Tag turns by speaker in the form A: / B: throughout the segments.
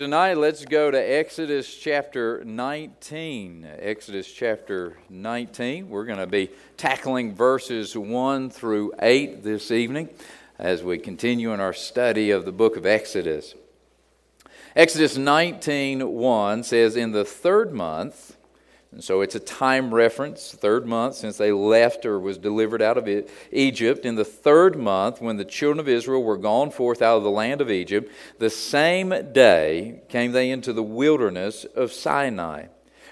A: Tonight, let's go to Exodus chapter 19. Exodus chapter 19. We're going to be tackling verses 1 through 8 this evening as we continue in our study of the book of Exodus. Exodus 19 1 says, In the third month, and so it's a time reference, third month since they left or was delivered out of Egypt. In the third month, when the children of Israel were gone forth out of the land of Egypt, the same day came they into the wilderness of Sinai.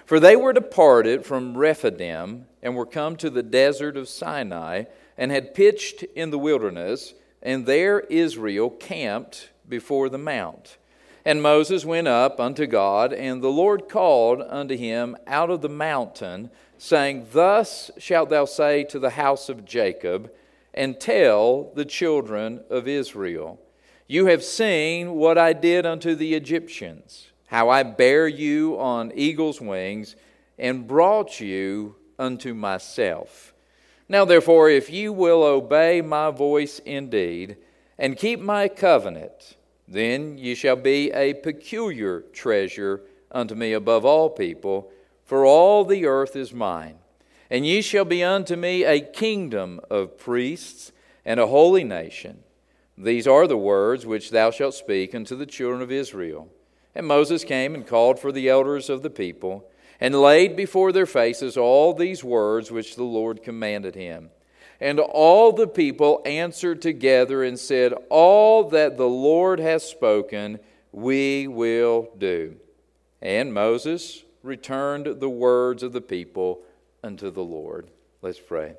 A: For they were departed from Rephidim and were come to the desert of Sinai and had pitched in the wilderness, and there Israel camped before the mount. And Moses went up unto God, and the Lord called unto him out of the mountain, saying, Thus shalt thou say to the house of Jacob, and tell the children of Israel, You have seen what I did unto the Egyptians, how I bare you on eagle's wings, and brought you unto myself. Now therefore, if you will obey my voice indeed, and keep my covenant, then ye shall be a peculiar treasure unto me above all people, for all the earth is mine. And ye shall be unto me a kingdom of priests and a holy nation. These are the words which thou shalt speak unto the children of Israel. And Moses came and called for the elders of the people, and laid before their faces all these words which the Lord commanded him. And all the people answered together and said, All that the Lord has spoken, we will do. And Moses returned the words of the people unto the Lord. Let's pray.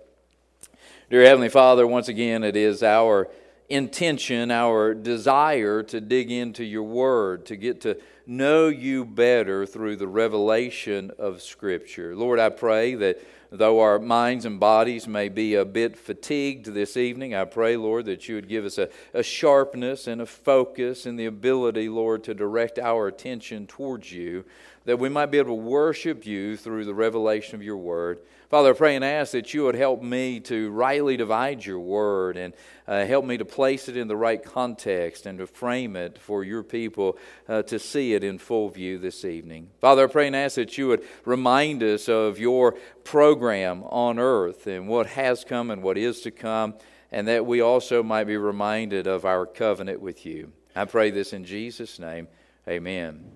A: Dear Heavenly Father, once again, it is our intention, our desire to dig into your word, to get to know you better through the revelation of Scripture. Lord, I pray that Though our minds and bodies may be a bit fatigued this evening, I pray, Lord, that you would give us a, a sharpness and a focus and the ability, Lord, to direct our attention towards you, that we might be able to worship you through the revelation of your word. Father, I pray and ask that you would help me to rightly divide your word and uh, help me to place it in the right context and to frame it for your people uh, to see it in full view this evening. Father, I pray and ask that you would remind us of your program on earth and what has come and what is to come, and that we also might be reminded of our covenant with you. I pray this in Jesus' name. Amen.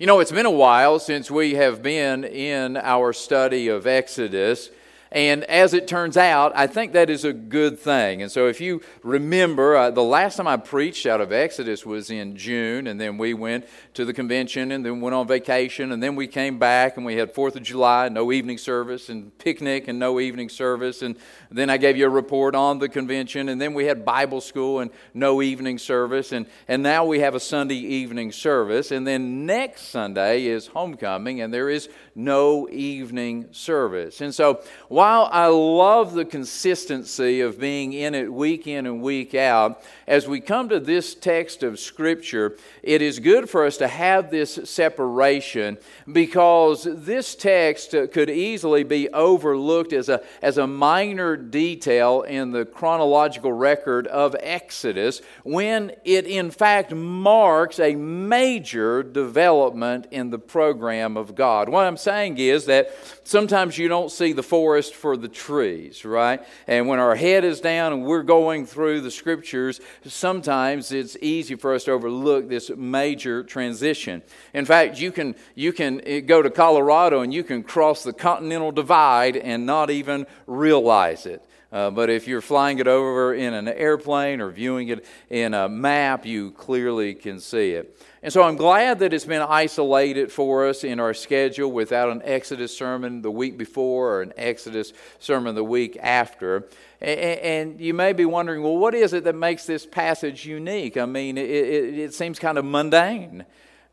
A: You know, it's been a while since we have been in our study of Exodus. And as it turns out, I think that is a good thing. And so, if you remember, uh, the last time I preached out of Exodus was in June, and then we went to the convention and then went on vacation, and then we came back and we had Fourth of July, no evening service, and picnic and no evening service. And then I gave you a report on the convention, and then we had Bible school and no evening service. And, and now we have a Sunday evening service. And then next Sunday is homecoming, and there is no evening service. And so, while I love the consistency of being in it week in and week out, as we come to this text of Scripture, it is good for us to have this separation because this text could easily be overlooked as a, as a minor detail in the chronological record of Exodus when it in fact marks a major development in the program of God. What I'm saying is that sometimes you don't see the forest for the trees, right? And when our head is down and we're going through the scriptures, sometimes it's easy for us to overlook this major transition. In fact, you can, you can eh, go to Colorado and you can cross the continental divide and not even realize it. Uh, but if you're flying it over in an airplane or viewing it in a map, you clearly can see it. And so I'm glad that it's been isolated for us in our schedule without an Exodus sermon the week before or an Exodus sermon the week after. And you may be wondering, well, what is it that makes this passage unique? I mean, it, seems kind of mundane.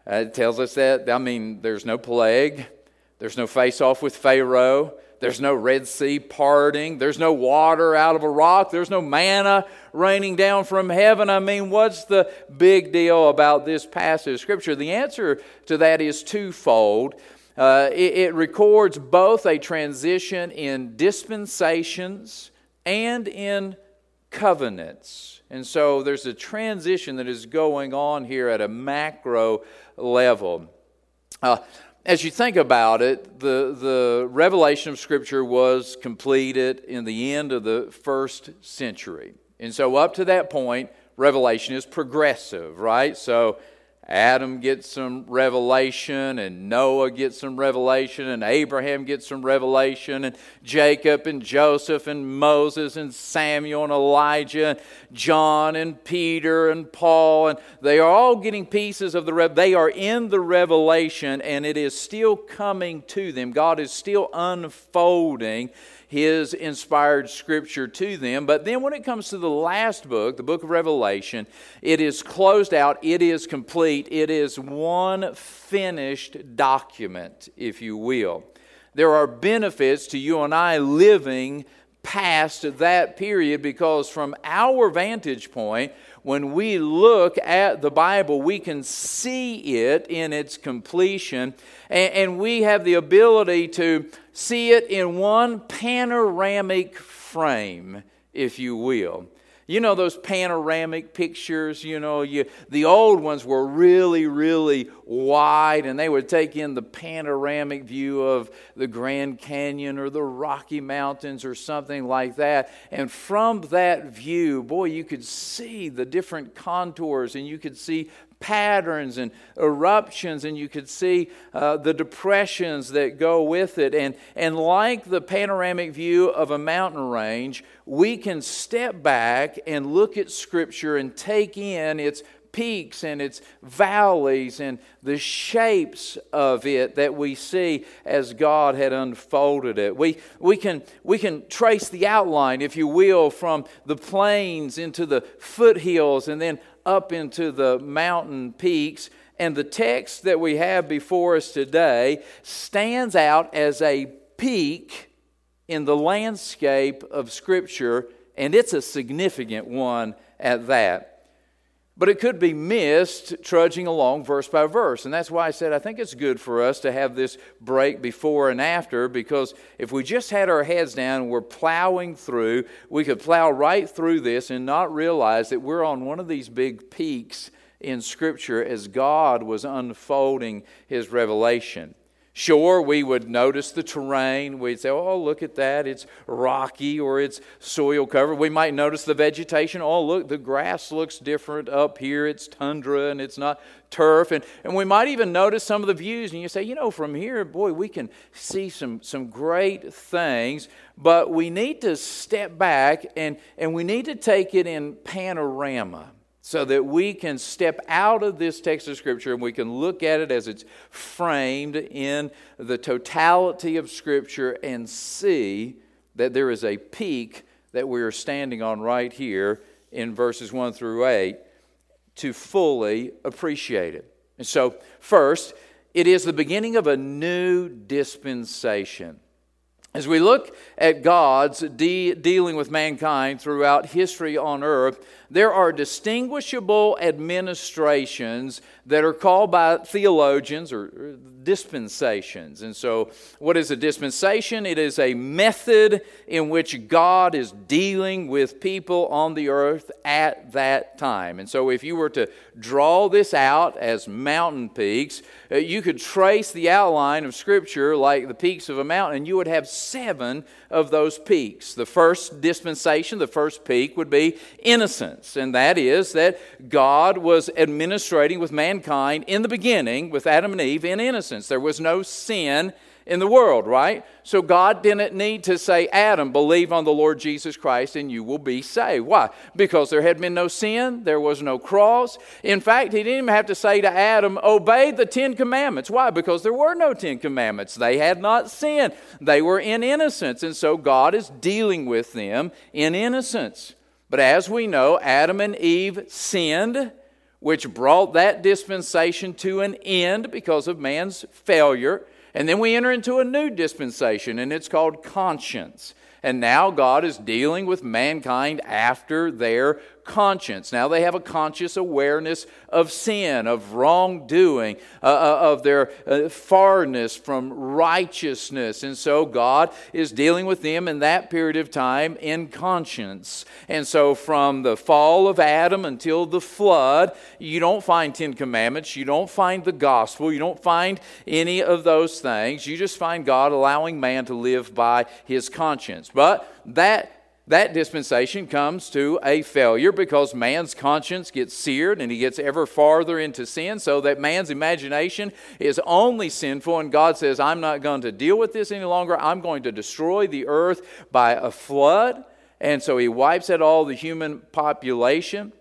A: Uh, it tells us that, I mean, there's no plague, there's no face off with Pharaoh. There's no Red Sea parting. There's no water out of a rock. There's no manna raining down from heaven. I mean, what's the big deal about this passage of Scripture? The answer to that is twofold. Uh, it, it records both a transition in dispensations and in covenants. And so there's a transition that is going on here at a macro level. Uh, as you think about it, the, the revelation of Scripture was completed in the end of the first century. And so, up to that point, revelation is progressive, right? So, Adam gets some revelation, and Noah gets some revelation, and Abraham gets some revelation, and Jacob and Joseph and Moses and Samuel and Elijah, and John and Peter and Paul, and they are all getting pieces of the rev. They are in the revelation, and it is still coming to them. God is still unfolding his inspired scripture to them. But then when it comes to the last book, the book of Revelation, it is closed out, it is complete, it is one finished document, if you will. There are benefits to you and I living past that period because, from our vantage point, when we look at the Bible, we can see it in its completion, and, we have the ability to see it in one panoramic frame, if you will. You know those panoramic pictures, you know, you, the old ones were really, really wide, and they would take in the panoramic view of the Grand Canyon or the Rocky Mountains or something like that. And from that view, boy, you could see the different contours and you could see patterns and eruptions, and you could see uh, the depressions that go with it. And, and like the panoramic view of a mountain range, we can step back and look at Scripture and take in its peaks and its valleys and the shapes of it that we see as God had unfolded it. We, we, can, we can trace the outline, if you will, from the plains into the foothills and then up into the mountain peaks. And the text that we have before us today stands out as a peak in the landscape of Scripture, and it's a significant one at that. But it could be missed trudging along verse by verse. And that's why I said I think it's good for us to have this break before and after, because if we just had our heads down and we're plowing through, we could plow right through this and not realize that we're on one of these big peaks in Scripture as God was unfolding His revelation. Sure, we would notice the terrain. We'd say, oh, look at that. It's rocky or it's soil covered. We might notice the vegetation. Oh, look, the grass looks different up here. It's tundra and it's not turf. And, and we might even notice some of the views. And you say, you know, from here, boy, we can see some, some great things. But we need to step back and, and we need to take it in panorama so that we can step out of this text of Scripture and we can look at it as it's framed in the totality of Scripture and see that there is a peak that we are standing on right here in verses 1 through 8 to fully appreciate it. And so, first, it is the beginning of a new dispensation. As we look at God's de- dealing with mankind throughout history on earth, there are distinguishable administrations that are called by theologians or dispensations. And so, what is a dispensation? It is a method in which God is dealing with people on the earth at that time. And so, if you were to draw this out as mountain peaks, uh, you could trace the outline of Scripture like the peaks of a mountain, and you would have seven of those peaks. The first dispensation, the first peak, would be innocence, and that is that God was administrating with mankind in the beginning, with Adam and Eve, in innocence. There was no sin in the world, right? So God didn't need to say, Adam, believe on the Lord Jesus Christ and you will be saved. Why? Because there had been no sin, there was no cross. In fact, he didn't even have to say to Adam, obey the Ten Commandments. Why? Because there were no Ten Commandments. They had not sinned, they were in innocence. And so God is dealing with them in innocence. But as we know, Adam and Eve sinned which brought that dispensation to an end because of man's failure. And then we enter into a new dispensation, and it's called conscience. And now God is dealing with mankind after their conscience. Now they have a conscious awareness of sin, of wrongdoing, uh, uh, of their uh, farness from righteousness. And so God is dealing with them in that period of time in conscience. And so from the fall of Adam until the flood, you don't find Ten Commandments, you don't find the gospel, you don't find any of those things. You just find God allowing man to live by his conscience. But that that dispensation comes to a failure because man's conscience gets seared and he gets ever farther into sin, so that man's imagination is only sinful. And God says, I'm not going to deal with this any longer. I'm going to destroy the earth by a flood. And so he wipes out all the human population.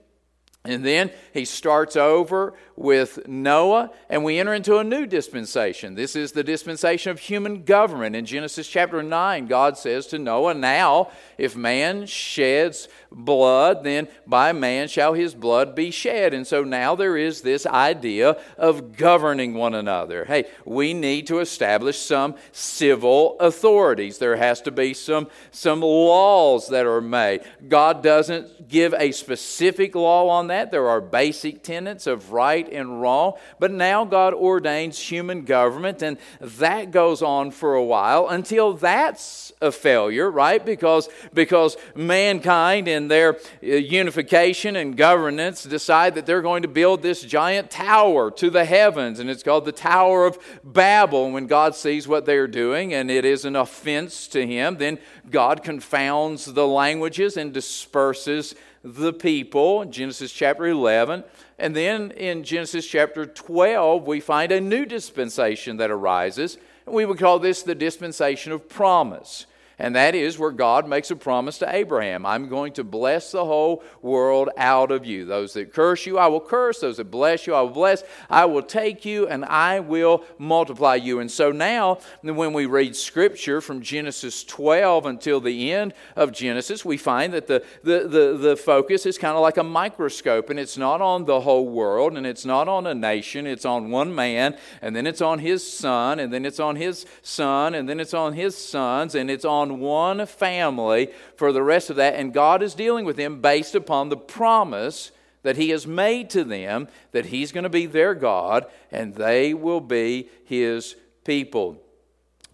A: And then he starts over with Noah, and we enter into a new dispensation. This is the dispensation of human government. In Genesis chapter 9, God says to Noah, Now, if man sheds blood, then by man shall his blood be shed. And so now there is this idea of governing one another. Hey, we need to establish some civil authorities. There has to be some, some laws that are made. God doesn't give a specific law on that, there are basic tenets of right right and wrong. But now God ordains human government, and that goes on for a while until that's a failure, right? Because, because mankind in their uh, unification and governance decide that they're going to build this giant tower to the heavens, and it's called the Tower of Babel. When God sees what they're doing and it is an offense to Him, then God confounds the languages and disperses the people. Genesis chapter 11. And then in Genesis chapter 12, we find a new dispensation that arises. And we would call this the dispensation of promise. And that is where God makes a promise to Abraham I'm going to bless the whole world out of you. Those that curse you, I will curse. Those that bless you, I will bless. I will take you and I will multiply you. And so now, when we read Scripture from Genesis 12 until the end of Genesis, we find that the, the, the, the focus is kind of like a microscope, and it's not on the whole world, and it's not on a nation, it's on one man, and then it's on his son, and then it's on his son, and then it's on his sons, and it's on on one family for the rest of that, and God is dealing with them based upon the promise that He has made to them that He's going to be their God and they will be His people.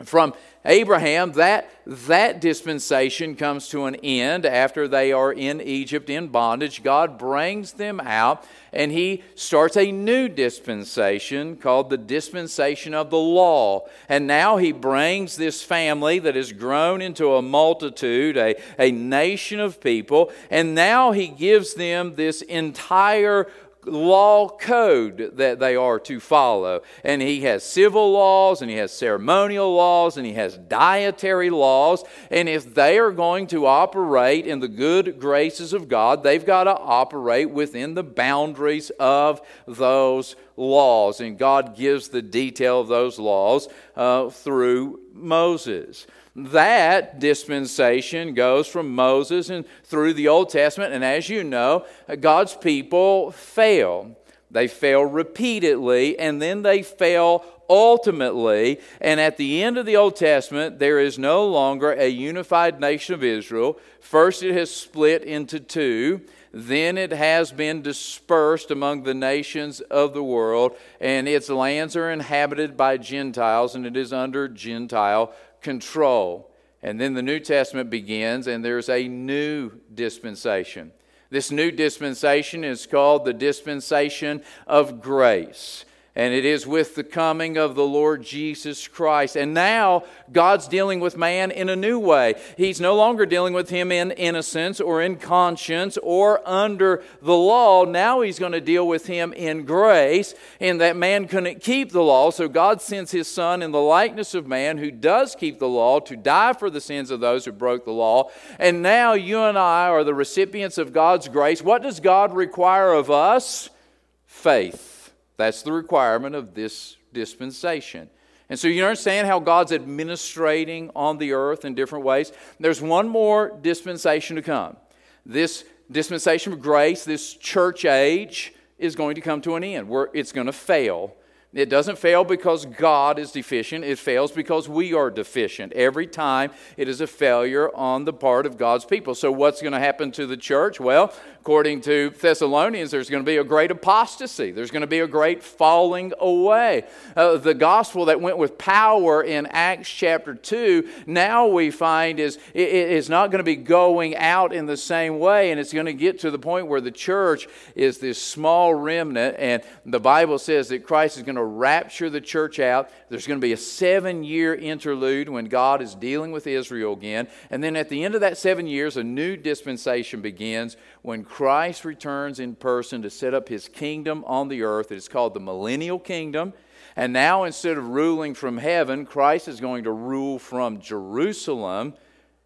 A: From Abraham, that, that dispensation comes to an end after they are in Egypt in bondage. God brings them out and he starts a new dispensation called the dispensation of the law. And now he brings this family that has grown into a multitude, a, a nation of people, and now he gives them this entire law code that they are to follow. And he has civil laws, and he has ceremonial laws, and he has dietary laws. And if they are going to operate in the good graces of God, they've got to operate within the boundaries of those laws. And God gives the detail of those laws uh, through Moses. That dispensation goes from Moses and through the Old Testament. And as you know, God's people fail. They fail repeatedly, and then they fail ultimately. And at the end of the Old Testament, there is no longer a unified nation of Israel. First, it has split into two. Then it has been dispersed among the nations of the world, and its lands are inhabited by Gentiles, and it is under Gentile control. And then the New Testament begins, and there's a new dispensation. This new dispensation is called the dispensation of grace and it is with the coming of the Lord Jesus Christ. And now God's dealing with man in a new way. He's no longer dealing with him in innocence or in conscience or under the law. Now he's going to deal with him in grace, in that man couldn't keep the law. So God sends his Son in the likeness of man who does keep the law to die for the sins of those who broke the law. And now you and I are the recipients of God's grace. What does God require of us? Faith. That's the requirement of this dispensation. And so you understand how God's administrating on the earth in different ways. There's one more dispensation to come. This dispensation of grace, this church age, is going to come to an end where it's going to fail it doesn't fail because God is deficient. It fails because we are deficient. Every time it is a failure on the part of God's people. So, what's going to happen to the church? Well, according to Thessalonians, there's going to be a great apostasy. There's going to be a great falling away. Uh, the gospel that went with power in Acts chapter 2, now we find is, is not going to be going out in the same way, and it's going to get to the point where the church is this small remnant, and the Bible says that Christ is going to rapture the church out. There's going to be a seven year interlude when God is dealing with Israel again. And then at the end of that seven years, a new dispensation begins when Christ returns in person to set up his kingdom on the earth. It is called the millennial kingdom. And now, instead of ruling from heaven, Christ is going to rule from Jerusalem.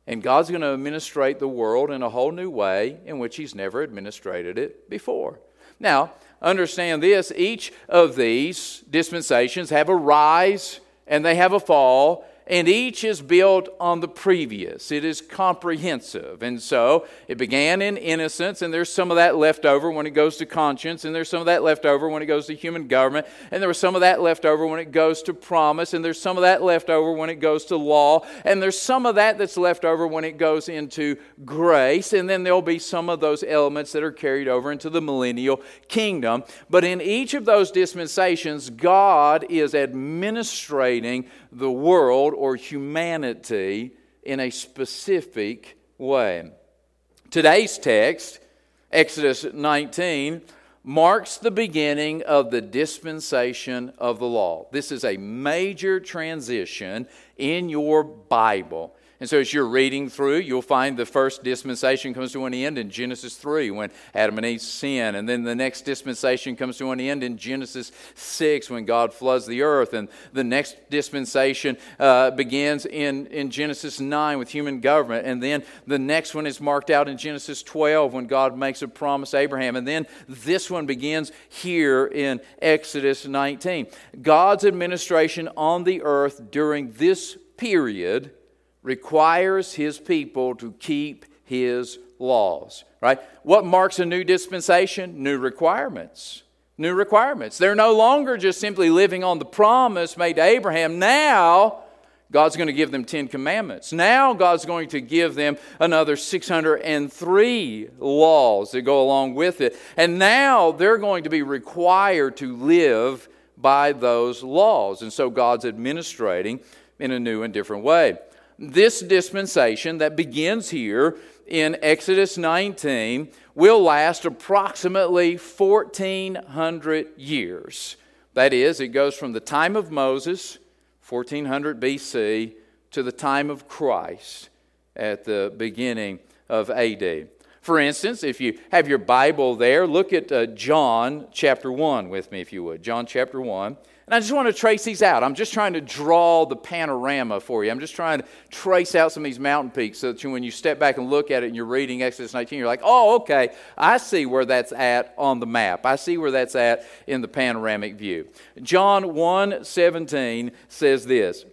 A: And God's going to administrate the world in a whole new way in which He's never administrated it before. Now, understand this each of these dispensations have a rise and they have a fall and each is built on the previous. It is comprehensive. And so it began in innocence, and there's some of that left over when it goes to conscience, and there's some of that left over when it goes to human government, and there was some of that left over when it goes to promise, and there's some of that left over when it goes to law, and there's some of that that's left over when it goes into grace, and then there'll be some of those elements that are carried over into the millennial kingdom. But in each of those dispensations, God is administrating the world or humanity in a specific way. Today's text, Exodus 19, marks the beginning of the dispensation of the law. This is a major transition in your Bible. And so, as you're reading through, you'll find the first dispensation comes to an end in Genesis 3 when Adam and Eve sin. And then the next dispensation comes to an end in Genesis 6 when God floods the earth. And the next dispensation uh, begins in, in Genesis 9 with human government. And then the next one is marked out in Genesis 12 when God makes a promise to Abraham. And then this one begins here in Exodus 19. God's administration on the earth during this period requires his people to keep his laws, right? What marks a new dispensation? New requirements. New requirements. They're no longer just simply living on the promise made to Abraham. Now, God's going to give them 10 commandments. Now, God's going to give them another 603 laws that go along with it. And now they're going to be required to live by those laws. And so God's administrating in a new and different way this dispensation that begins here in Exodus 19 will last approximately 1400 years. That is, it goes from the time of Moses, 1400 BC, to the time of Christ at the beginning of AD. For instance, if you have your Bible there, look at uh, John chapter 1 with me, if you would. John chapter 1. And I just want to trace these out. I'm just trying to draw the panorama for you. I'm just trying to trace out some of these mountain peaks so that you, when you step back and look at it and you're reading Exodus 19, you're like, oh, okay, I see where that's at on the map. I see where that's at in the panoramic view. John 1 17 says this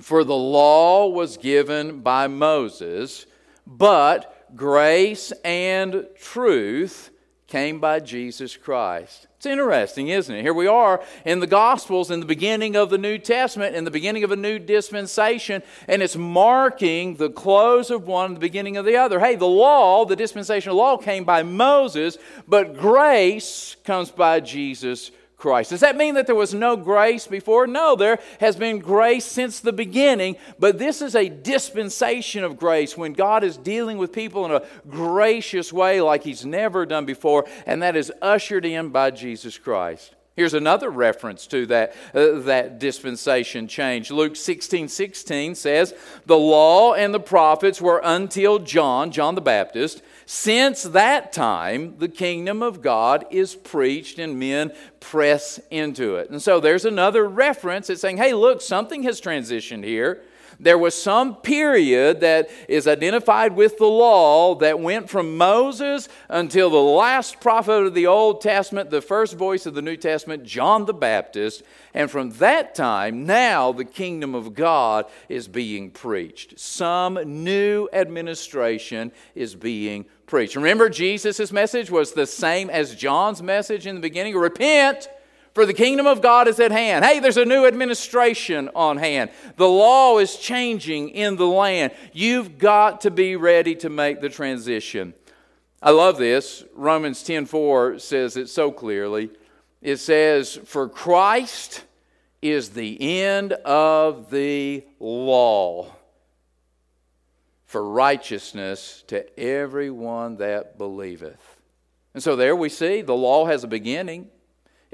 A: For the law was given by Moses, but grace and truth came by Jesus Christ. It's interesting, isn't it? Here we are in the Gospels in the beginning of the New Testament, in the beginning of a new dispensation, and it's marking the close of one and the beginning of the other. Hey, the law, the dispensational law, came by Moses, but grace comes by Jesus Christ. Does that mean that there was no grace before? No, there has been grace since the beginning, but this is a dispensation of grace when God is dealing with people in a gracious way like He's never done before, and that is ushered in by Jesus Christ. Here's another reference to that, uh, that dispensation change. Luke 16 16 says, The law and the prophets were until John, John the Baptist. Since that time, the kingdom of God is preached and men press into it. And so there's another reference that's saying, hey, look, something has transitioned here. There was some period that is identified with the law that went from Moses until the last prophet of the Old Testament, the first voice of the New Testament, John the Baptist. And from that time, now the kingdom of God is being preached. Some new administration is being preached. Remember, Jesus' message was the same as John's message in the beginning repent for the kingdom of God is at hand. Hey, there's a new administration on hand. The law is changing in the land. You've got to be ready to make the transition. I love this. Romans 10:4 says it so clearly. It says, "For Christ is the end of the law for righteousness to everyone that believeth." And so there we see the law has a beginning.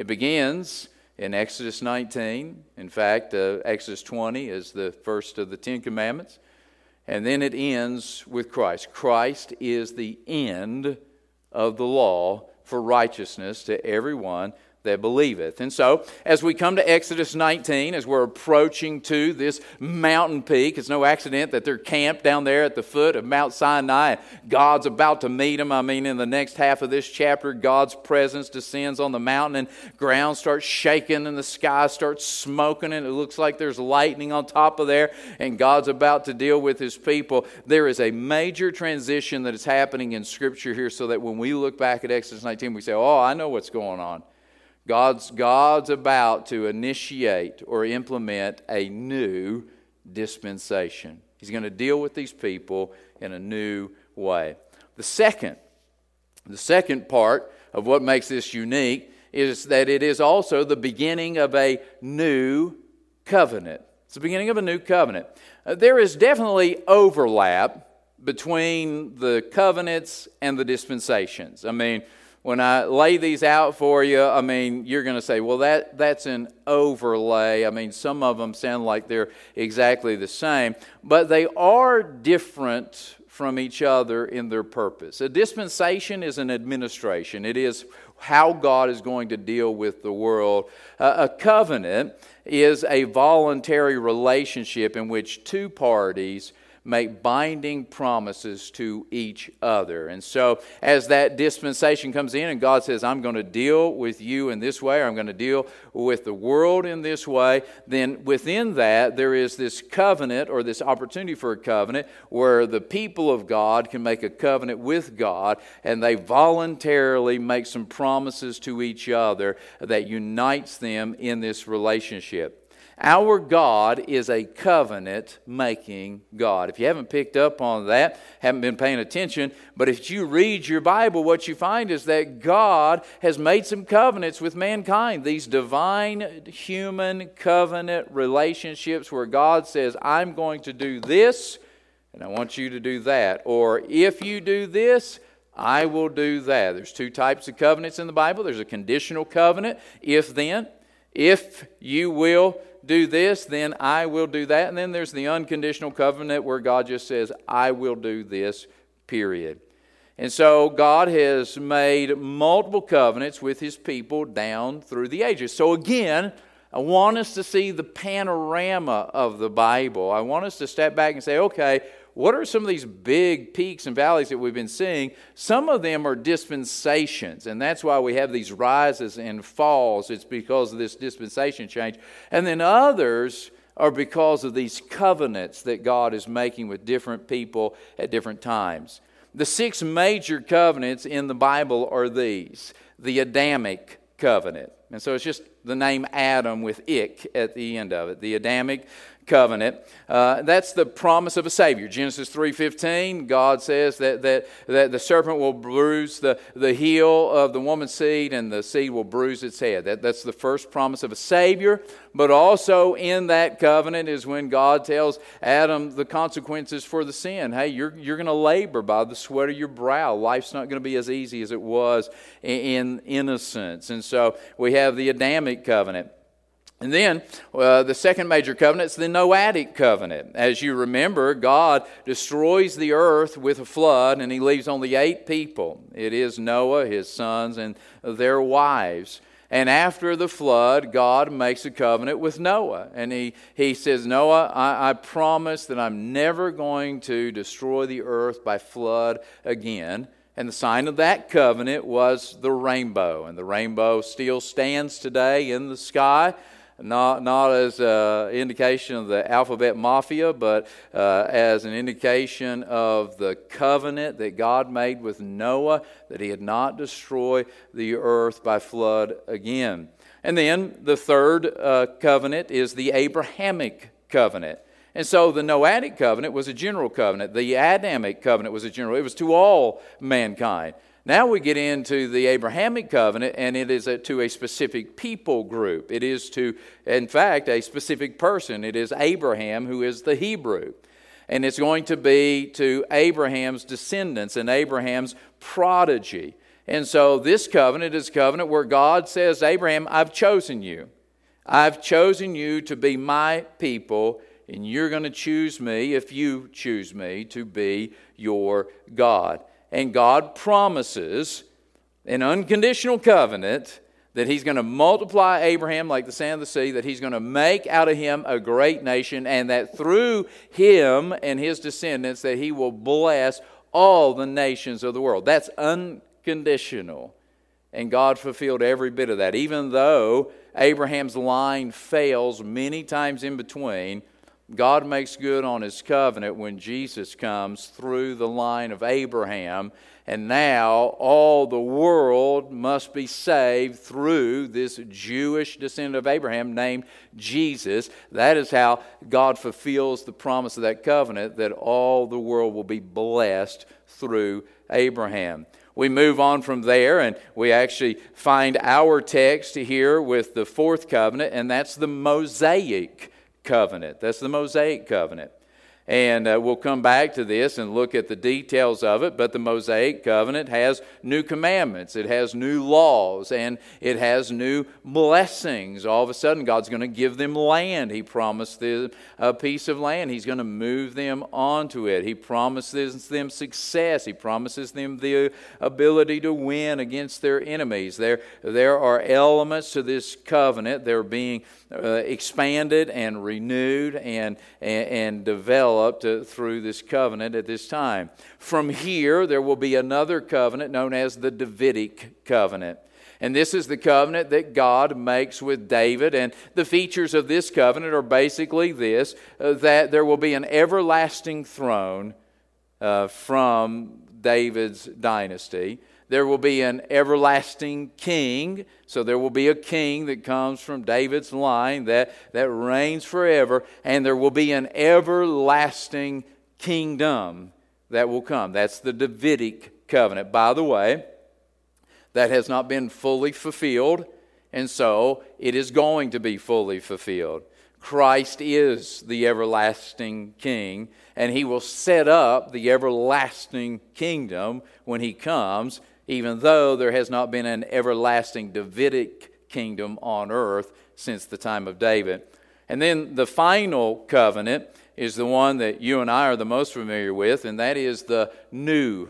A: It begins in Exodus 19. In fact, uh, Exodus 20 is the first of the Ten Commandments. And then it ends with Christ. Christ is the end of the law for righteousness to everyone that believeth. And so, as we come to Exodus 19, as we're approaching to this mountain peak, it's no accident that they're camped down there at the foot of Mount Sinai. God's about to meet them. I mean, in the next half of this chapter, God's presence descends on the mountain and ground starts shaking and the sky starts smoking and it looks like there's lightning on top of there and God's about to deal with his people. There is a major transition that is happening in Scripture here so that when we look back at Exodus 19, we say, Oh, I know what's going on. God's, God's about to initiate or implement a new dispensation. He's going to deal with these people in a new way. The second, the second part of what makes this unique is that it is also the beginning of a new covenant. It's the beginning of a new covenant. Uh, there is definitely overlap between the covenants and the dispensations. I mean, when I lay these out for you, I mean, you're going to say, well, that, that's an overlay. I mean, some of them sound like they're exactly the same, but they are different from each other in their purpose. A dispensation is an administration, it is how God is going to deal with the world. Uh, a covenant is a voluntary relationship in which two parties make binding promises to each other. And so, as that dispensation comes in, and God says, I'm going to deal with you in this way, or I'm going to deal with the world in this way, then within that, there is this covenant or this opportunity for a covenant where the people of God can make a covenant with God and they voluntarily make some promises to each other that unites them in this relationship. Our God is a covenant making God. If you haven't picked up on that, haven't been paying attention, but if you read your Bible, what you find is that God has made some covenants with mankind. These divine human covenant relationships where God says, I'm going to do this and I want you to do that. Or if you do this, I will do that. There's two types of covenants in the Bible there's a conditional covenant, if then. If you will do this, then I will do that. And then there's the unconditional covenant where God just says, I will do this, period. And so God has made multiple covenants with his people down through the ages. So again, I want us to see the panorama of the Bible. I want us to step back and say, okay, what are some of these big peaks and valleys that we've been seeing? Some of them are dispensations, and that's why we have these rises and falls. It's because of this dispensation change. And then others are because of these covenants that God is making with different people at different times. The six major covenants in the Bible are these the Adamic covenant. And so it's just the name Adam with ik at the end of it. The Adamic covenant. Uh, that's the promise of a Savior. Genesis 3.15, God says that, that, that the serpent will bruise the, the heel of the woman's seed and the seed will bruise its head. That, that's the first promise of a Savior. But also in that covenant is when God tells Adam the consequences for the sin. Hey, you're, you're going to labor by the sweat of your brow. Life's not going to be as easy as it was in, in innocence. And so we have the Adamic covenant. And then uh, the second major covenant is the Noahic covenant. As you remember, God destroys the earth with a flood and he leaves only eight people. It is Noah, his sons, and their wives. And after the flood, God makes a covenant with Noah. And he, he says, Noah, I, I promise that I'm never going to destroy the earth by flood again. And the sign of that covenant was the rainbow. And the rainbow still stands today in the sky not, not as an indication of the alphabet mafia, but uh, as an indication of the covenant that God made with Noah that he had not destroy the earth by flood again. And then the third uh, covenant is the Abrahamic covenant. And so the Noahic covenant was a general covenant. The Adamic covenant was a general. It was to all mankind. Now we get into the Abrahamic covenant, and it is a, to a specific people group. It is to, in fact, a specific person. It is Abraham, who is the Hebrew. And it's going to be to Abraham's descendants and Abraham's prodigy. And so this covenant is a covenant where God says, Abraham, I've chosen you. I've chosen you to be my people, and you're going to choose me, if you choose me, to be your God. And God promises an unconditional covenant that He's going to multiply Abraham like the sand of the sea, that He's going to make out of him a great nation, and that through him and his descendants, that He will bless all the nations of the world. That's unconditional. And God fulfilled every bit of that. Even though Abraham's line fails many times in between, God makes good on his covenant when Jesus comes through the line of Abraham. And now all the world must be saved through this Jewish descendant of Abraham named Jesus. That is how God fulfills the promise of that covenant that all the world will be blessed through Abraham. We move on from there and we actually find our text here with the fourth covenant, and that's the Mosaic covenant. That's the Mosaic covenant. And uh, we'll come back to this and look at the details of it. But the Mosaic covenant has new commandments, it has new laws, and it has new blessings. All of a sudden, God's going to give them land. He promised them a piece of land, He's going to move them onto it. He promises them success, He promises them the ability to win against their enemies. There, there are elements to this covenant. They're being uh, expanded and renewed and, and, and developed uh, through this covenant at this time. From here, there will be another covenant known as the Davidic covenant. And this is the covenant that God makes with David. And the features of this covenant are basically this uh, that there will be an everlasting throne uh, from David's dynasty. There will be an everlasting king. So there will be a king that comes from David's line that, that reigns forever. And there will be an everlasting kingdom that will come. That's the Davidic covenant. By the way, that has not been fully fulfilled. And so it is going to be fully fulfilled. Christ is the everlasting king, and he will set up the everlasting kingdom when he comes even though there has not been an everlasting Davidic kingdom on earth since the time of David. And then the final covenant is the one that you and I are the most familiar with, and that is the new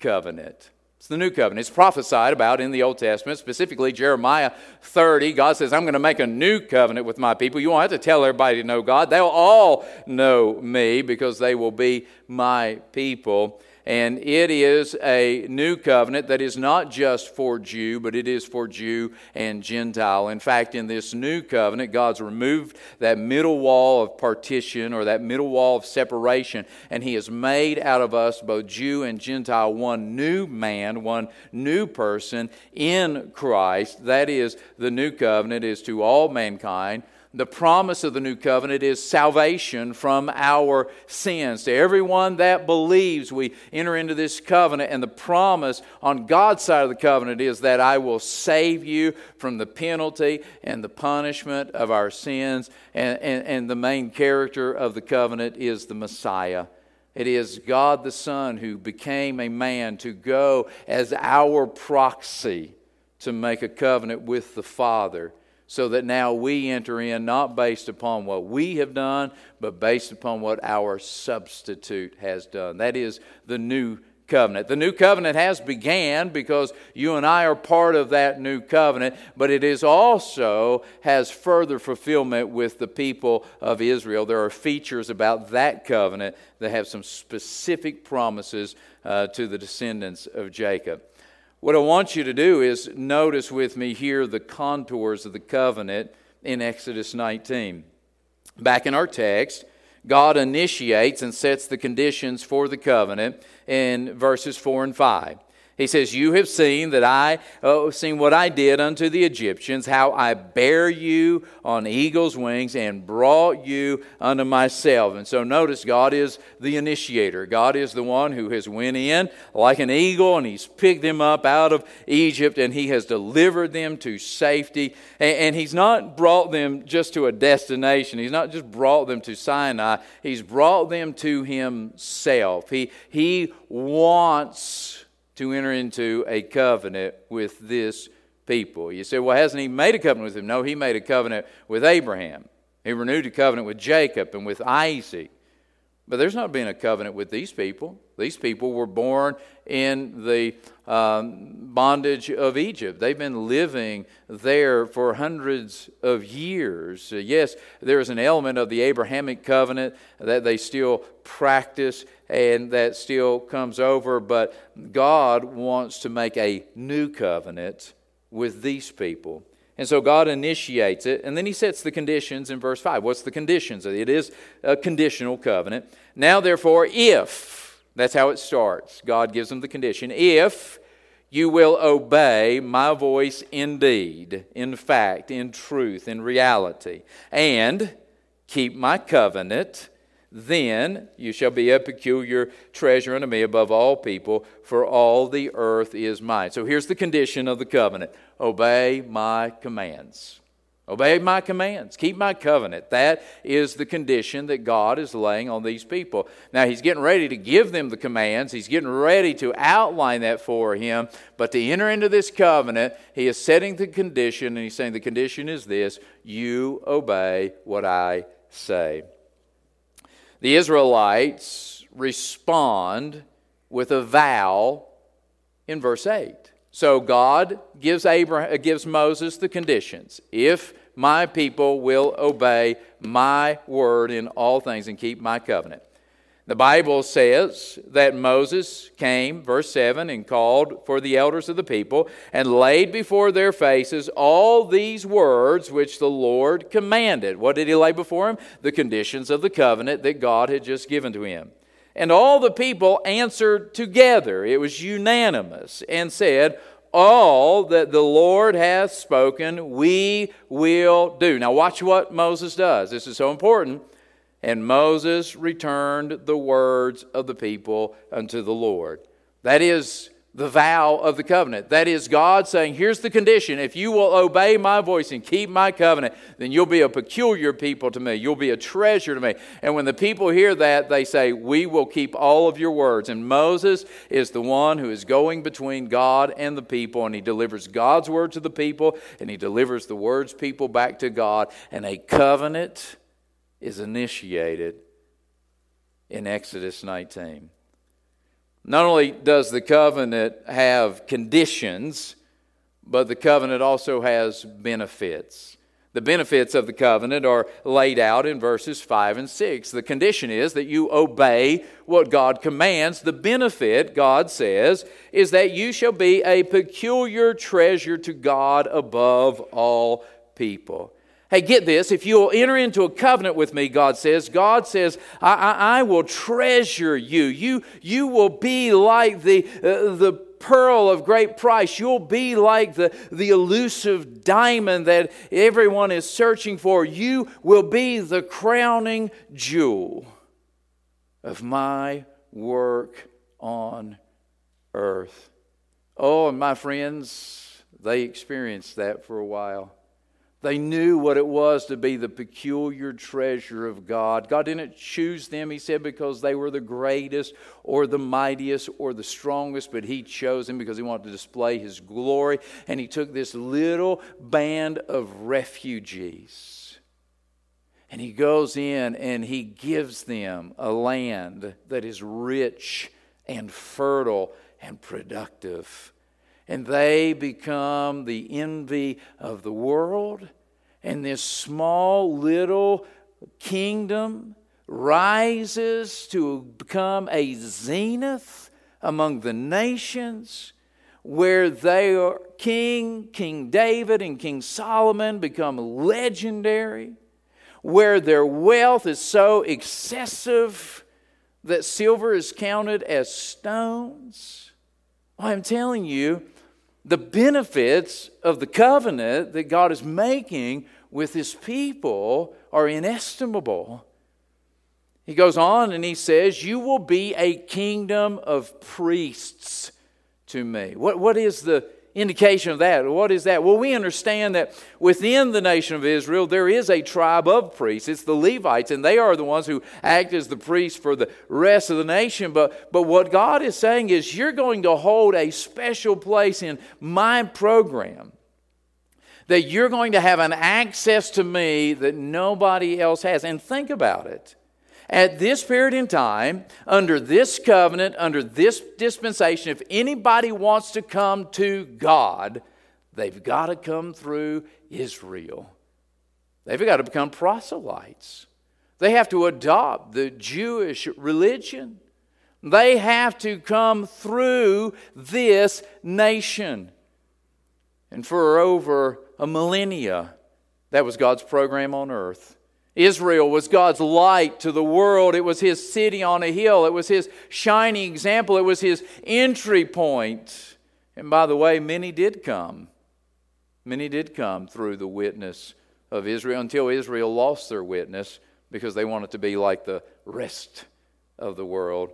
A: covenant. It's the new covenant. It's prophesied about in the Old Testament, specifically Jeremiah 30. God says, I'm going to make a new covenant with my people. You won't have to tell everybody to know God. They'll all know me because they will be my people. And it is a new covenant that is not just for Jew, but it is for Jew and Gentile. In fact, in this new covenant, God's removed that middle wall of partition or that middle wall of separation, and He has made out of us, both Jew and Gentile, one new man, one new person in Christ. That is the new covenant, is to all mankind the promise of the new covenant is salvation from our sins. To everyone that believes, we enter into this covenant, and the promise on God's side of the covenant is that I will save you from the penalty and the punishment of our sins. And, and, and the main character of the covenant is the Messiah. It is God the Son who became a man to go as our proxy to make a covenant with the Father so that now we enter in not based upon what we have done, but based upon what our substitute has done. That is the new covenant. The new covenant has began because you and I are part of that new covenant, but it is also has further fulfillment with the people of Israel. There are features about that covenant that have some specific promises uh, to the descendants of Jacob. What I want you to do is notice with me here the contours of the covenant in Exodus 19. Back in our text, God initiates and sets the conditions for the covenant in verses 4 and 5. He says, You have seen that I, oh, seen what I did unto the Egyptians, how I bare you on eagle's wings and brought you unto myself. And so notice God is the initiator. God is the one who has went in like an eagle and he's picked them up out of Egypt and he has delivered them to safety. And, and he's not brought them just to a destination. He's not just brought them to Sinai. He's brought them to himself. He, he wants to enter into a covenant with this people. You say, well, hasn't he made a covenant with them? No, he made a covenant with Abraham. He renewed a covenant with Jacob and with Isaac. But there's not been a covenant with these people. These people were born in the um, bondage of Egypt. They've been living there for hundreds of years. Yes, there is an element of the Abrahamic covenant that they still practice and that still comes over, but God wants to make a new covenant with these people. And so God initiates it, and then he sets the conditions in verse 5. What's the conditions? It is a conditional covenant. Now, therefore, if, that's how it starts, God gives them the condition, if you will obey my voice indeed, in fact, in truth, in reality, and keep my covenant, then you shall be a peculiar treasure unto me above all people, for all the earth is mine. So here's the condition of the covenant obey my commands. Obey my commands. Keep my covenant. That is the condition that God is laying on these people. Now, He's getting ready to give them the commands. He's getting ready to outline that for him. But to enter into this covenant, He is setting the condition, and He's saying the condition is this you obey what I say. The Israelites respond with a vow in verse 8. So God gives, Abraham, uh, gives Moses the conditions. If my people will obey my word in all things and keep my covenant. The Bible says that Moses came, verse 7, and called for the elders of the people and laid before their faces all these words which the Lord commanded. What did he lay before him? The conditions of the covenant that God had just given to him. And all the people answered together. It was unanimous and said, All that the Lord hath spoken, we will do. Now, watch what Moses does. This is so important. And Moses returned the words of the people unto the Lord. That is the vow of the covenant. That is God saying, Here's the condition. If you will obey my voice and keep my covenant, then you'll be a peculiar people to me. You'll be a treasure to me. And when the people hear that, they say, We will keep all of your words. And Moses is the one who is going between God and the people, and he delivers God's word to the people, and he delivers the words people back to God. And a covenant is initiated in Exodus 19. Not only does the covenant have conditions, but the covenant also has benefits. The benefits of the covenant are laid out in verses 5 and 6. The condition is that you obey what God commands. The benefit, God says, is that you shall be a peculiar treasure to God above all people. Hey, get this. If you'll enter into a covenant with me, God says, God says, I, I, I will treasure you. You, you will be like the, uh, the pearl of great price. You'll be like the, the elusive diamond that everyone is searching for. You will be the crowning jewel of my work on earth. Oh, and my friends, they experienced that for a while. They knew what it was to be the peculiar treasure of God. God didn't choose them, He said, because they were the greatest or the mightiest or the strongest, but He chose them because He wanted to display His glory. And He took this little band of refugees and He goes in and He gives them a land that is rich and fertile and productive and they become the envy of the world. And this small little kingdom rises to become a zenith among the nations where they are king king david and king solomon become legendary where their wealth is so excessive that silver is counted as stones I'm telling you, the benefits of the covenant that God is making with his people are inestimable. He goes on and he says, You will be a kingdom of priests to me. What, what is the indication of that? What is that? Well, we understand that within the nation of Israel, there is a tribe of priests. It's the Levites, and they are the ones who act as the priests for the rest of the nation. But, but what God is saying is, you're going to hold a special place in my program that you're going to have an access to me that nobody else has. And think about it. At this period in time, under this covenant, under this dispensation, if anybody wants to come to God, they've got to come through Israel. They've got to become proselytes. They have to adopt the Jewish religion. They have to come through this nation. And for over a millennia. That was God's program on earth. Israel was God's light to the world. It was his city on a hill. It was his shining example. It was his entry point. And by the way, many did come. Many did come through the witness of Israel until Israel lost their witness because they wanted to be like the rest of the world.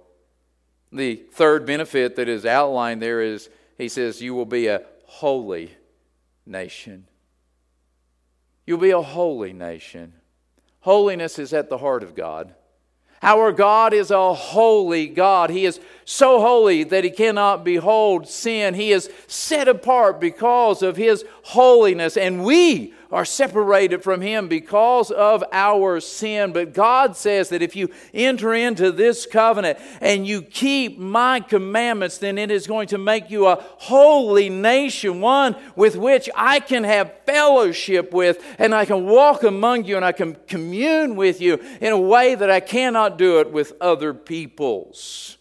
A: The third benefit that is outlined there is he says, You will be a holy nation. You'll be a holy nation. Holiness is at the heart of God. Our God is a holy God. He is so holy that he cannot behold sin. He is set apart because of his holiness, and we are separated from Him because of our sin. But God says that if you enter into this covenant and you keep my commandments, then it is going to make you a holy nation, one with which I can have fellowship with, and I can walk among you, and I can commune with you in a way that I cannot do it with other peoples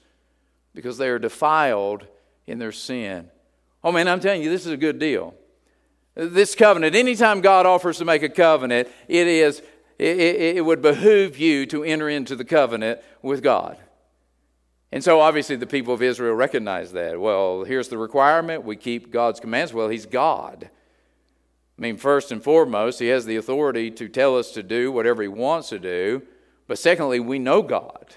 A: because they are defiled in their sin. Oh man, I'm telling you, this is a good deal this covenant, anytime God offers to make a covenant, it is it, it, would behoove you to enter into the covenant with God. And so obviously the people of Israel recognize that. Well, here's the requirement. We keep God's commands. Well, he's God. I mean, first and foremost, he has the authority to tell us to do whatever he wants to do. But secondly, we know God.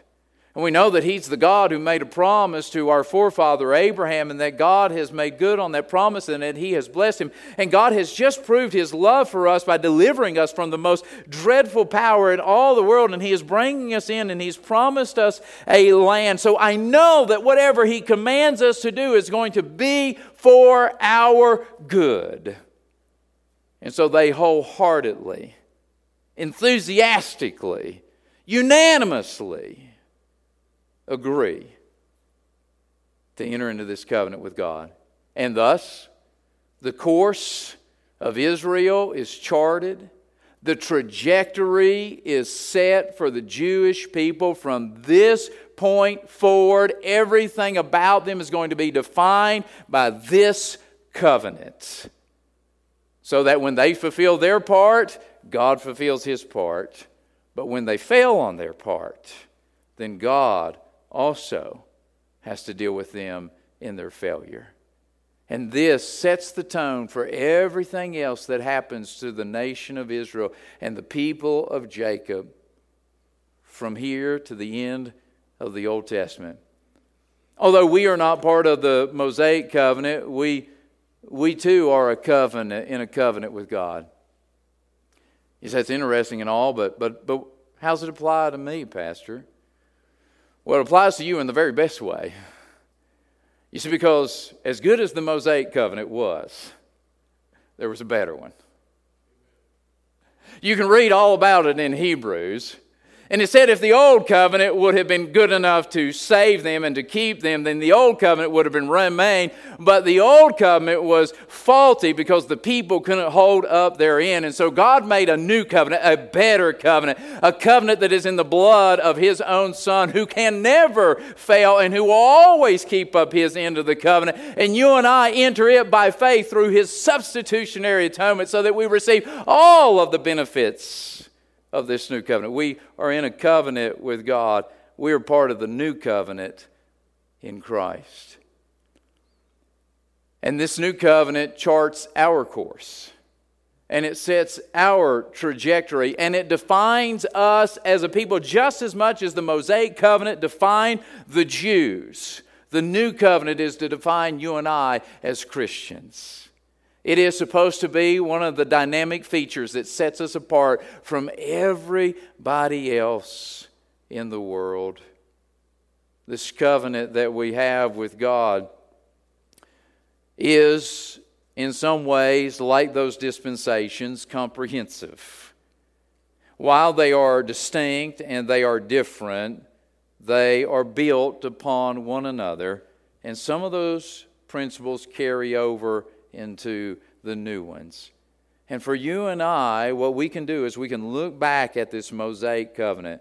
A: And we know that He's the God who made a promise to our forefather Abraham, and that God has made good on that promise and that He has blessed him. And God has just proved His love for us by delivering us from the most dreadful power in all the world, and He is bringing us in, and He's promised us a land. So I know that whatever He commands us to do is going to be for our good. And so they wholeheartedly, enthusiastically, unanimously, agree to enter into this covenant with God. And thus, the course of Israel is charted. The trajectory is set for the Jewish people from this point forward. Everything about them is going to be defined by this covenant. So that when they fulfill their part, God fulfills his part. But when they fail on their part, then God also has to deal with them in their failure. And this sets the tone for everything else that happens to the nation of Israel and the people of Jacob from here to the end of the Old Testament. Although we are not part of the Mosaic covenant, we, we too are a covenant in a covenant with God. Yes, that's interesting and all, but, but, but how does it apply to me, Pastor? Well, it applies to you in the very best way. You see, because as good as the Mosaic covenant was, there was a better one. You can read all about it in Hebrews. And it said if the old covenant would have been good enough to save them and to keep them, then the old covenant would have been remained. But the old covenant was faulty because the people couldn't hold up their end. And so God made a new covenant, a better covenant, a covenant that is in the blood of his own son who can never fail and who will always keep up his end of the covenant. And you and I enter it by faith through his substitutionary atonement so that we receive all of the benefits of this new covenant. We are in a covenant with God. We are part of the new covenant in Christ. And this new covenant charts our course and it sets our trajectory and it defines us as a people just as much as the Mosaic covenant defined the Jews. The new covenant is to define you and I as Christians. It is supposed to be one of the dynamic features that sets us apart from everybody else in the world. This covenant that we have with God is in some ways, like those dispensations, comprehensive. While they are distinct and they are different, they are built upon one another, and some of those principles carry over into the new ones. And for you and I, what we can do is we can look back at this Mosaic covenant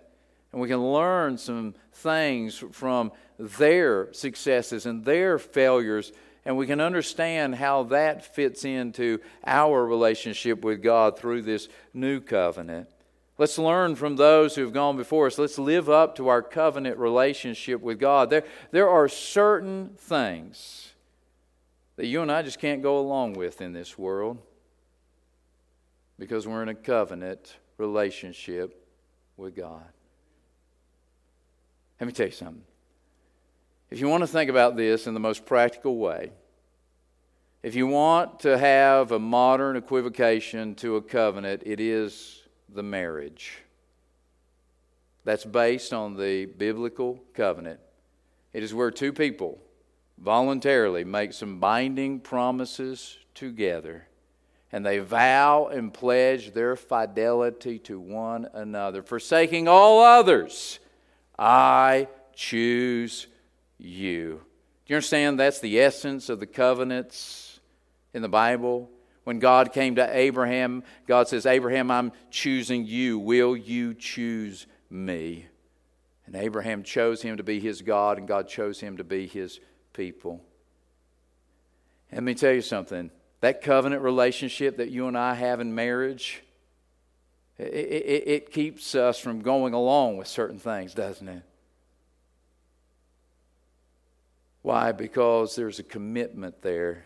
A: and we can learn some things from their successes and their failures and we can understand how that fits into our relationship with God through this new covenant. Let's learn from those who have gone before us. Let's live up to our covenant relationship with God. There, there are certain things that you and I just can't go along with in this world because we're in a covenant relationship with God. Let me tell you something. If you want to think about this in the most practical way, if you want to have a modern equivocation to a covenant, it is the marriage. That's based on the biblical covenant. It is where two people voluntarily make some binding promises together and they vow and pledge their fidelity to one another. Forsaking all others, I choose you. Do you understand that's the essence of the covenants in the Bible. When God came to Abraham, God says, Abraham, I'm choosing you. Will you choose me? And Abraham chose him to be his God, and God chose him to be his people. Let me tell you something that covenant relationship that you and I have in marriage, it, it, it keeps us from going along with certain things, doesn't it? Why? Because there's a commitment there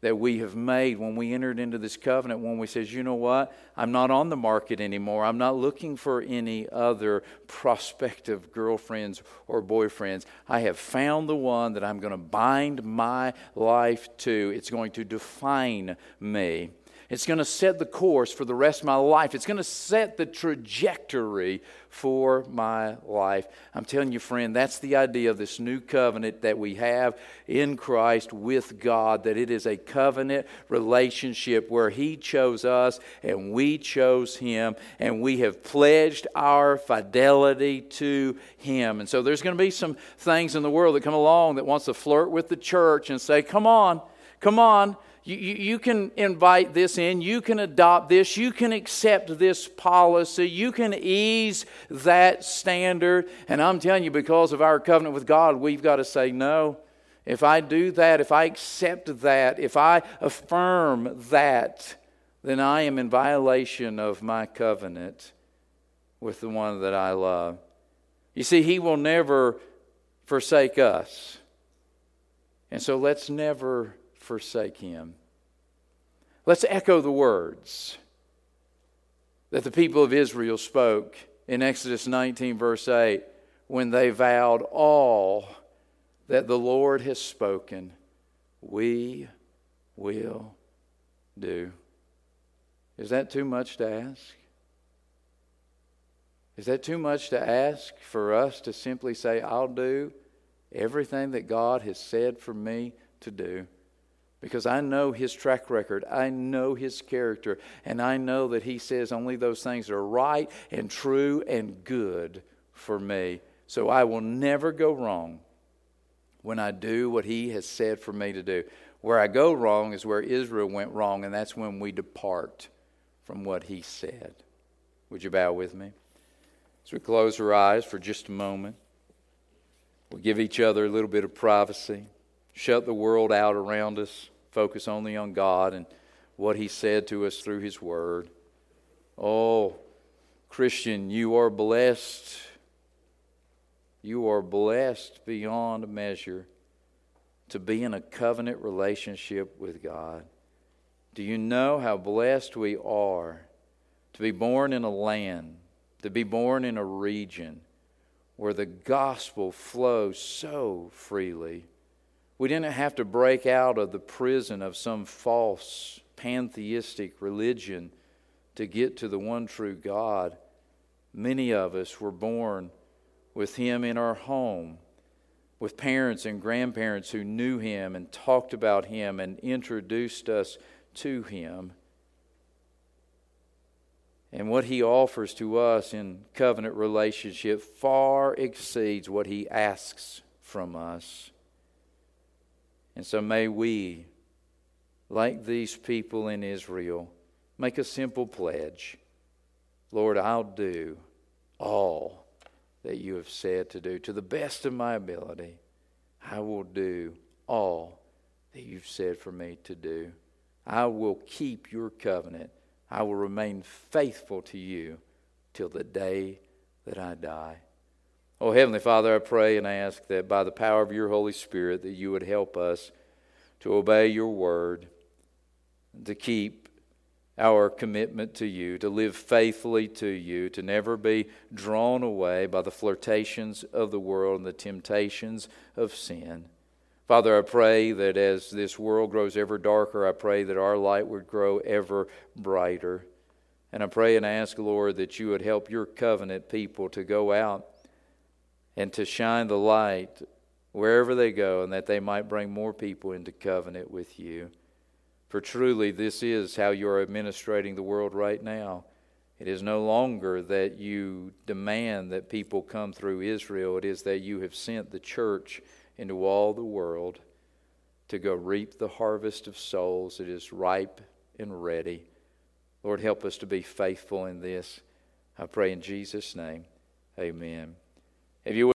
A: that we have made when we entered into this covenant when we says you know what? I'm not on the market anymore. I'm not looking for any other prospective girlfriends or boyfriends. I have found the one that i'm going to bind my life to. It's going to define me it's going to set the course for the rest of my life. It's going to set the trajectory for my life. I'm telling you, friend, that's the idea of this new covenant that we have in Christ with God, that it is a covenant relationship where He chose us and we chose Him, and we have pledged our fidelity to Him. And so there's going to be some things in the world that come along that wants to flirt with the church and say, Come on, come on you, you, can invite this in. You can adopt this. You can accept this policy. You can ease that standard. And I'm telling you, because of our covenant with God, we've got to say no. If I do that, if I accept that, if I affirm that, then I am in violation of my covenant with the one that I love. You see, He will never forsake us. And so let's never forsake him. Let's echo the words that the people of Israel spoke in Exodus 19, verse 8, when they vowed all that the Lord has spoken, we will do. Is that too much to ask? Is that too much to ask for us to simply say, I'll do everything that God has said for me to do? Because I know his track record. I know his character. And I know that he says only those things are right and true and good for me. So I will never go wrong when I do what he has said for me to do. Where I go wrong is where Israel went wrong, and that's when we depart from what he said. Would you bow with me? As we close our eyes for just a moment, we'll give each other a little bit of privacy shut the world out around us, focus only on God and what He said to us through His Word. Oh, Christian, you are blessed. You are blessed beyond measure to be in a covenant relationship with God? Do you know how blessed we are to be born in a land, to be born in a region where the gospel flows so freely? We didn't have to break out of the prison of some false pantheistic religion to get to the one true God. Many of us were born with Him in our home, with parents and grandparents who knew Him and talked about Him and introduced us to Him. And what He offers to us in covenant relationship far exceeds what He asks from us. And so may we, like these people in Israel, make a simple pledge Lord, I'll do all that you have said to do. To the best of my ability, I will do all that you've said for me to do. I will keep your covenant. I will remain faithful to you till the day that I die. Oh, Heavenly Father, I pray and ask that by the power of your Holy Spirit that you would help us to obey your word, to keep our commitment to you, to live faithfully to you, to never be drawn away by the flirtations of the world and the temptations of sin. Father, I pray that as this world grows ever darker, I pray that our light would grow ever brighter. And I pray and ask, Lord, that you would help your covenant people to go out and to shine the light wherever they go, and that they might bring more people into covenant with you. For truly, this is how you are administrating the world right now. It is no longer that you demand that people come through Israel, it is that you have sent the church into all the world to go reap the harvest of souls. It is ripe and ready. Lord, help us to be faithful in this. I pray in Jesus' name. Amen. If you